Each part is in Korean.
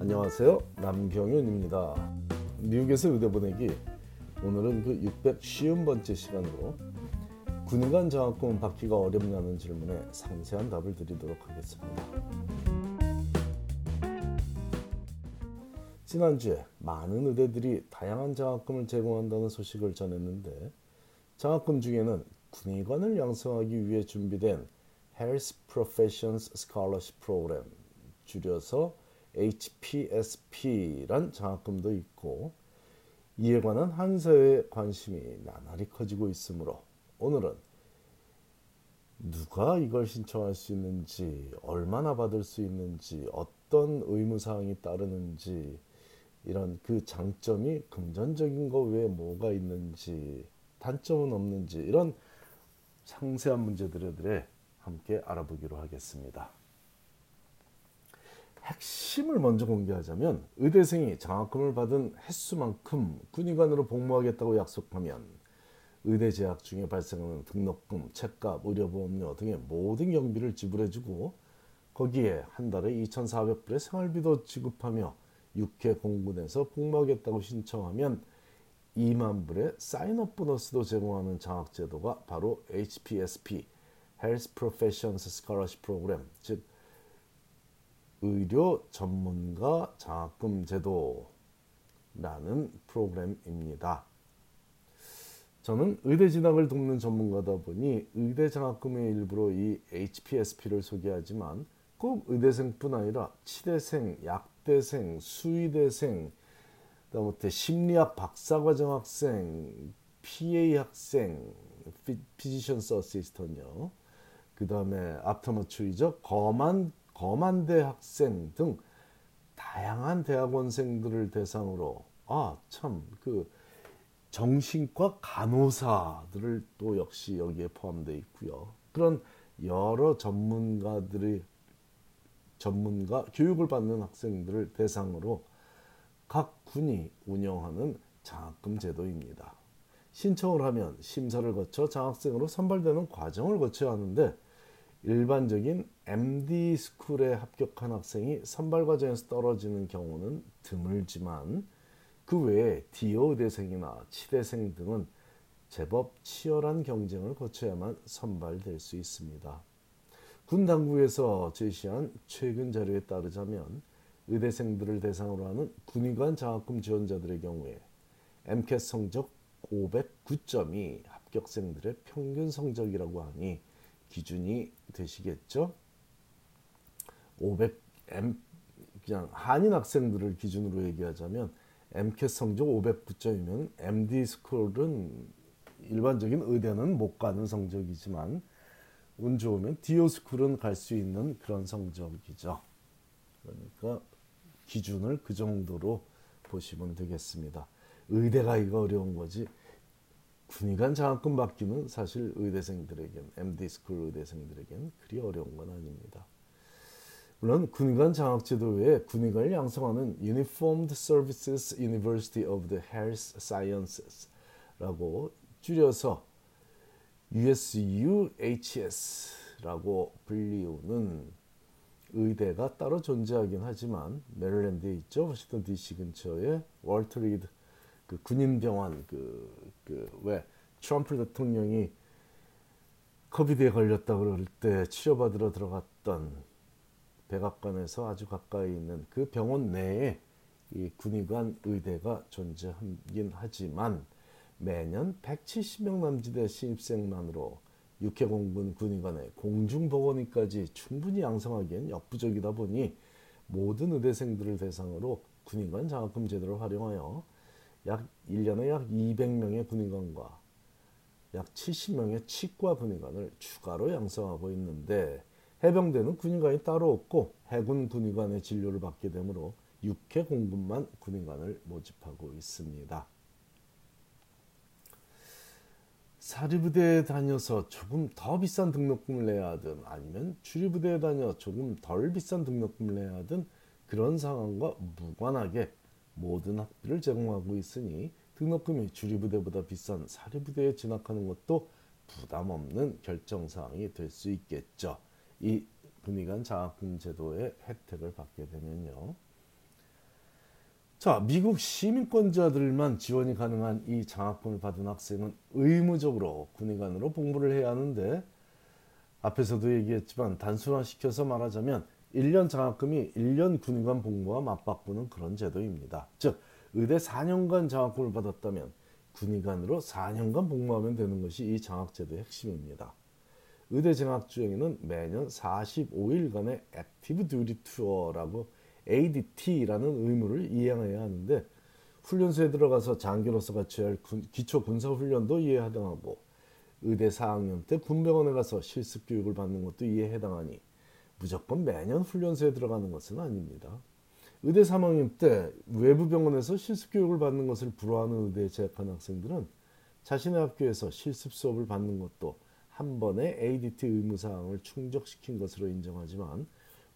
안녕하세요. 남경윤입니다. 미국에서 의대 보내기 오늘은 그 650번째 시간으로 군의관 장학금 받기가 어렵냐는 질문에 상세한 답을 드리도록 하겠습니다. 지난주에 많은 의대들이 다양한 장학금을 제공한다는 소식을 전했는데 장학금 중에는 군의관을 양성하기 위해 준비된 Health Professions Scholarship Program 줄여서 HPSP란 장학금도 있고 이에 관한 한사회의 관심이 나날이 커지고 있으므로 오늘은 누가 이걸 신청할 수 있는지 얼마나 받을 수 있는지 어떤 의무사항이 따르는지 이런 그 장점이 금전적인 거 외에 뭐가 있는지 단점은 없는지 이런 상세한 문제들에 대해 함께 알아보기로 하겠습니다. 핵심을 먼저 공개하자면 의대생이 장학금을 받은 횟수만큼 군의관으로 복무하겠다고 약속하면 의대 재학 중에 발생하는 등록금, 책값, 의료보험료 등의 모든 경비를 지불해주고 거기에 한 달에 2,400불의 생활비도 지급하며 6회 공군에서 복무하겠다고 신청하면 2만 불의 사인업 보너스도 제공하는 장학 제도가 바로 HPSP, Health Professions Scholarship Program, 즉 의료 전문가 장학금 제도라는 프로그램입니다. 저는 의대 진학을 돕는 전문가다 보니 의대 장학금의 일부로 이 HPSP를 소개하지만 꼭 의대생뿐 아니라 치대생, 약대생, 수의대생, 그다음에 심리학 박사과정 학생, PA 학생, 피지션스 어시스턴요. 그 다음에 아프터머추리죠. 검안 검안대 학생 등 다양한 대학원생들을 대상으로 아 참 그 정신과 간호사들을 또 역시 여기에 포함되어 있고요. 그런 여러 전문가들이 전문가 교육을 받는 학생들을 대상으로 각 군이 운영하는 장학금 제도입니다. 신청을 하면 심사를 거쳐 장학생으로 선발되는 과정을 거쳐야 하는데 일반적인 MD 스쿨에 합격한 학생이 선발 과정에서 떨어지는 경우는 드물지만 그 외에 디오 의대생이나 치대생 등은 제법 치열한 경쟁을 거쳐야만 선발될 수 있습니다. 군 당국에서 제시한 최근 자료에 따르자면 의대생들을 대상으로 하는 군의관 장학금 지원자들의 경우에 MCAT 성적 509점이 합격생들의 평균 성적이라고 하니 기준이 되시겠죠. 500 M 그냥 한인 학생들을 기준으로 얘기하자면 MCAT 성적 509점이면 MD 스쿨은 일반적인 의대는 못 가는 성적이지만 운 좋으면 DO school은 갈 수 있는 그런 성적이죠. 그러니까 기준을 그 정도로 보시면 되겠습니다. 의대가 이거 어려운 거지 군의관 장학금 받기는 사실 의대생들에겐 MD school 의대생들에겐 그리 어려운 건 아닙니다. 물론 군의관 장학제도 외에 군의관을 양성하는 Uniformed Services University of the Health Sciences라고 줄여서 USUHS라고 불리우는 의대가 따로 존재하긴 하지만 메릴랜드에 있죠. 워싱턴 DC 근처에 월터 리드 그 군인병원 그 그 왜 트럼프 대통령이 COVID에 걸렸다 그럴 때 치료받으러 들어갔던 백악관에서 아주 가까이 있는 그 병원 내에 이 군의관 의대가 존재하긴 하지만 매년 170명 남짓의 신입생만으로 육해공군 군의관의 공중보건의까지 충분히 양성하기엔 역부족이다 보니 모든 의대생들을 대상으로 군의관 장학금 제도를 활용하여 약 1년에 약 200명의 군의관과 약 70명의 치과 군의관을 추가로 양성하고 있는데 해병대는 군의관이 따로 없고 해군 군의관의 진료를 받게 되므로 육해 공군만 군의관을 모집하고 있습니다. 사립부대에 다녀서 조금 더 비싼 등록금을 내야 하든 아니면 주리부대에 다녀 조금 덜 비싼 등록금을 내야 하든 그런 상황과 무관하게 모든 학비를 제공하고 있으니 등록금이 주리부대보다 비싼 사립부대에 진학하는 것도 부담 없는 결정사항이 될 수 있겠죠. 이 군의관 장학금 제도의 혜택을 받게 되면요. 자, 미국 시민권자들만 지원이 가능한 이 장학금을 받은 학생은 의무적으로 군의관으로 복무를 해야 하는데 앞에서도 얘기했지만 단순화시켜서 말하자면 1년 장학금이 1년 군의관 복무와 맞바꾸는 그런 제도입니다. 즉 의대 4년간 장학금을 받았다면 군의관으로 4년간 복무하면 되는 것이 이 장학제도의 핵심입니다. 의대 장학 중에는 매년 45일간의 active duty tour라고 ADT라는 의무를 이행해야 하는데 훈련소에 들어가서 장교로서 갖춰야 할 군, 기초 군사 훈련도 이에 해당하고 의대 4학년 때 군병원에 가서 실습 교육을 받는 것도 이에 해당하니 무조건 매년 훈련소에 들어가는 것은 아닙니다. 의대 3학년 때 외부 병원에서 실습 교육을 받는 것을 불허하는 의대에 재학한 학생들은 자신의 학교에서 실습 수업을 받는 것도 한 번의 ADT 의무 사항을 충족시킨 것으로 인정하지만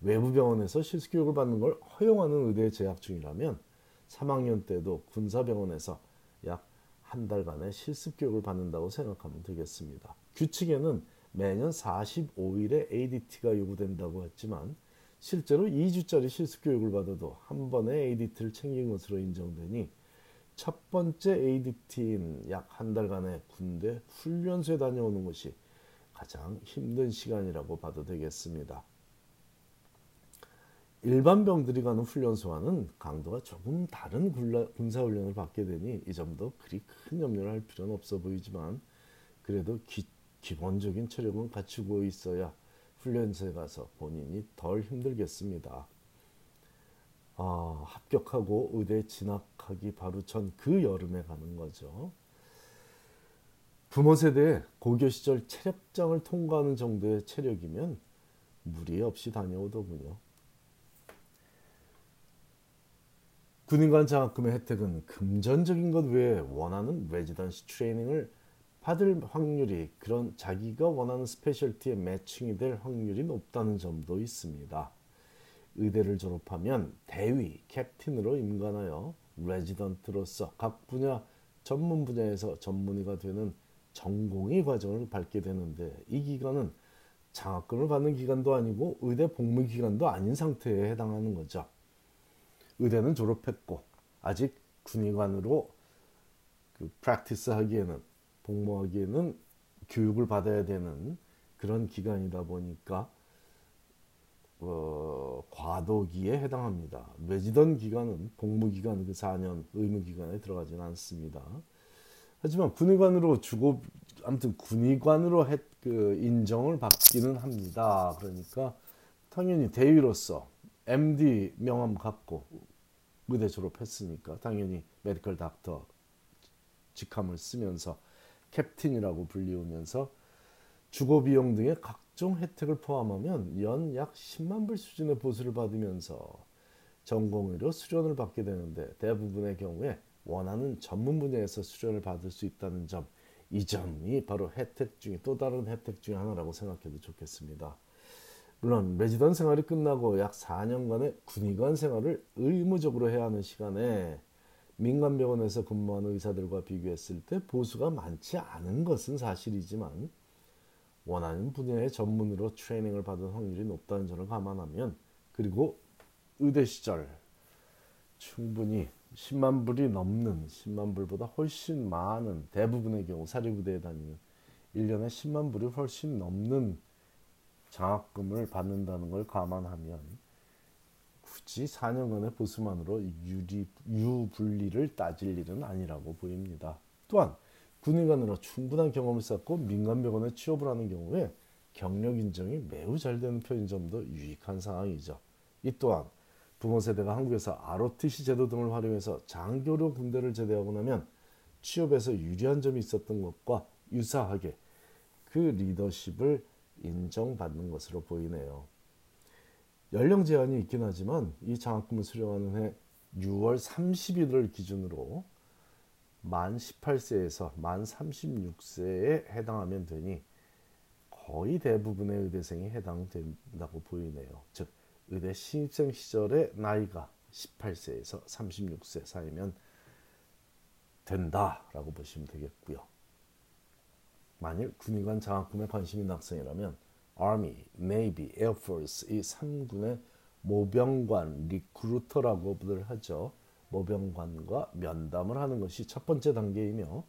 외부 병원에서 실습 교육을 받는 걸 허용하는 의대에 재학 중이라면 3학년 때도 군사 병원에서 약 한 달간의 실습 교육을 받는다고 생각하면 되겠습니다. 규칙에는 매년 45일의 ADT가 요구된다고 했지만 실제로 2주짜리 실습 교육을 받아도 한 번의 ADT를 챙긴 것으로 인정되니 첫 번째 ADT인 약 한 달간의 군대 훈련소에 다녀오는 것이 가장 힘든 시간이라고 봐도 되겠습니다. 일반 병들이 가는 훈련소와는 강도가 조금 다른 군사훈련을 받게 되니 이 점도 그리 큰 염려를 할 필요는 없어 보이지만 그래도 기, 기본적인 체력은 갖추고 있어야 훈련소에 가서 본인이 덜 힘들겠습니다. 아, 합격하고 의대 진학하기 바로 전 그 여름에 가는 거죠. 부모 세대에 고교 시절 체력장을 통과하는 정도의 체력이면 무리 없이 다녀오더군요. 군의관 장학금의 혜택은 금전적인 것 외에 원하는 residency training을 받을 확률이 그런 자기가 원하는 specialty에 매칭이 될 확률이 높다는 점도 있습니다. 의대를 졸업하면 대위, 캡틴으로 임관하여 레지던트로서 각 분야 전문 분야에서 전문의가 되는 전공의 과정을 밟게 되는데 이 기간은 장학금을 받는 기간도 아니고 의대 복무 기간도 아닌 상태에 해당하는 거죠. 의대는 졸업했고 아직 군의관으로 그 프랙티스 하기에는 복무하기에는 교육을 받아야 되는 그런 기간이다 보니까 어, 과도기에 해당합니다. 레지던 기간은 복무 기간 그 4년 의무 기간에 들어가지는 않습니다. 하지만 군의관으로 주고 아무튼 군의관으로 했, 그 인정을 받기는 합니다. 그러니까 당연히 대위로서 MD 명함 갖고 의대 졸업했으니까 당연히 메디컬 닥터 직함을 쓰면서 캡틴이라고 불리우면서 주거 비용 등의 각종 혜택을 포함하면 연 약 10만 불 수준의 보수를 받으면서 전공의로 수련을 받게 되는데 대부분의 경우에 원하는 전문 분야에서 수련을 받을 수 있다는 점, 이 점이 바로 혜택 중에 또 다른 혜택 중에 하나라고 생각해도 좋겠습니다. 물론 레지던 생활이 끝나고 약 4년간의 군의관 생활을 의무적으로 해야 하는 시간에 민간병원에서 근무하는 의사들과 비교했을 때 보수가 많지 않은 것은 사실이지만 원하는 분야의 전문으로 트레이닝을 받은 확률이 높다는 점을 감안하면 그리고 의대 시절 충분히 10만 불이 넘는 10만 불보다 훨씬 많은 대부분의 경우 사립부대에 다니는 1년에 10만 불이 훨씬 넘는 장학금을 받는다는 걸 감안하면 굳이 4년간의 보수만으로 유리, 유분리를 따질 일은 아니라고 보입니다. 또한 군의관으로 충분한 경험을 쌓고 민간병원에 취업을 하는 경우에 경력 인정이 매우 잘 되는 편인 점도 유익한 상황이죠. 이 또한 부모 세대가 한국에서 ROTC 제도 등을 활용해서 장교로 군대를 제대하고 나면 취업에서 유리한 점이 있었던 것과 유사하게 그 리더십을 인정받는 것으로 보이네요. 연령 제한이 있긴 하지만 이 장학금을 수령하는 해 6월 30일을 기준으로 만 18세에서 만 36세에 해당하면 되니 거의 대부분의 의대생이 해당된다고 보이네요. 즉 의대 신입생 시절의 나이가 18세에서 36세 사이면 된다라고 보시면 되겠고요. 만일 군의관 장학금에 관심 있는 학생이라면 Army, Navy, Air Force 이 3군의 모병관 recruiter라고들 하죠. 모병관과 면담을 하는 것이 첫 번째 단계이며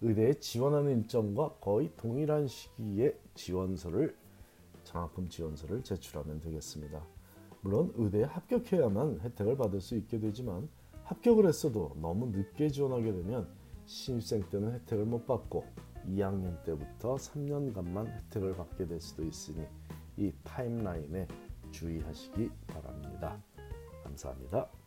의대에 지원하는 일정과 거의 동일한 시기에 지원서를 장학금 지원서를 제출하면 되겠습니다. 물론 의대에 합격해야만 혜택을 받을 수 있게 되지만 합격을 했어도 너무 늦게 지원하게 되면 신입생 때는 혜택을 못 받고 2학년 때부터 3년간만 혜택을 받게 될 수도 있으니 이 타임라인에 주의하시기 바랍니다. 감사합니다.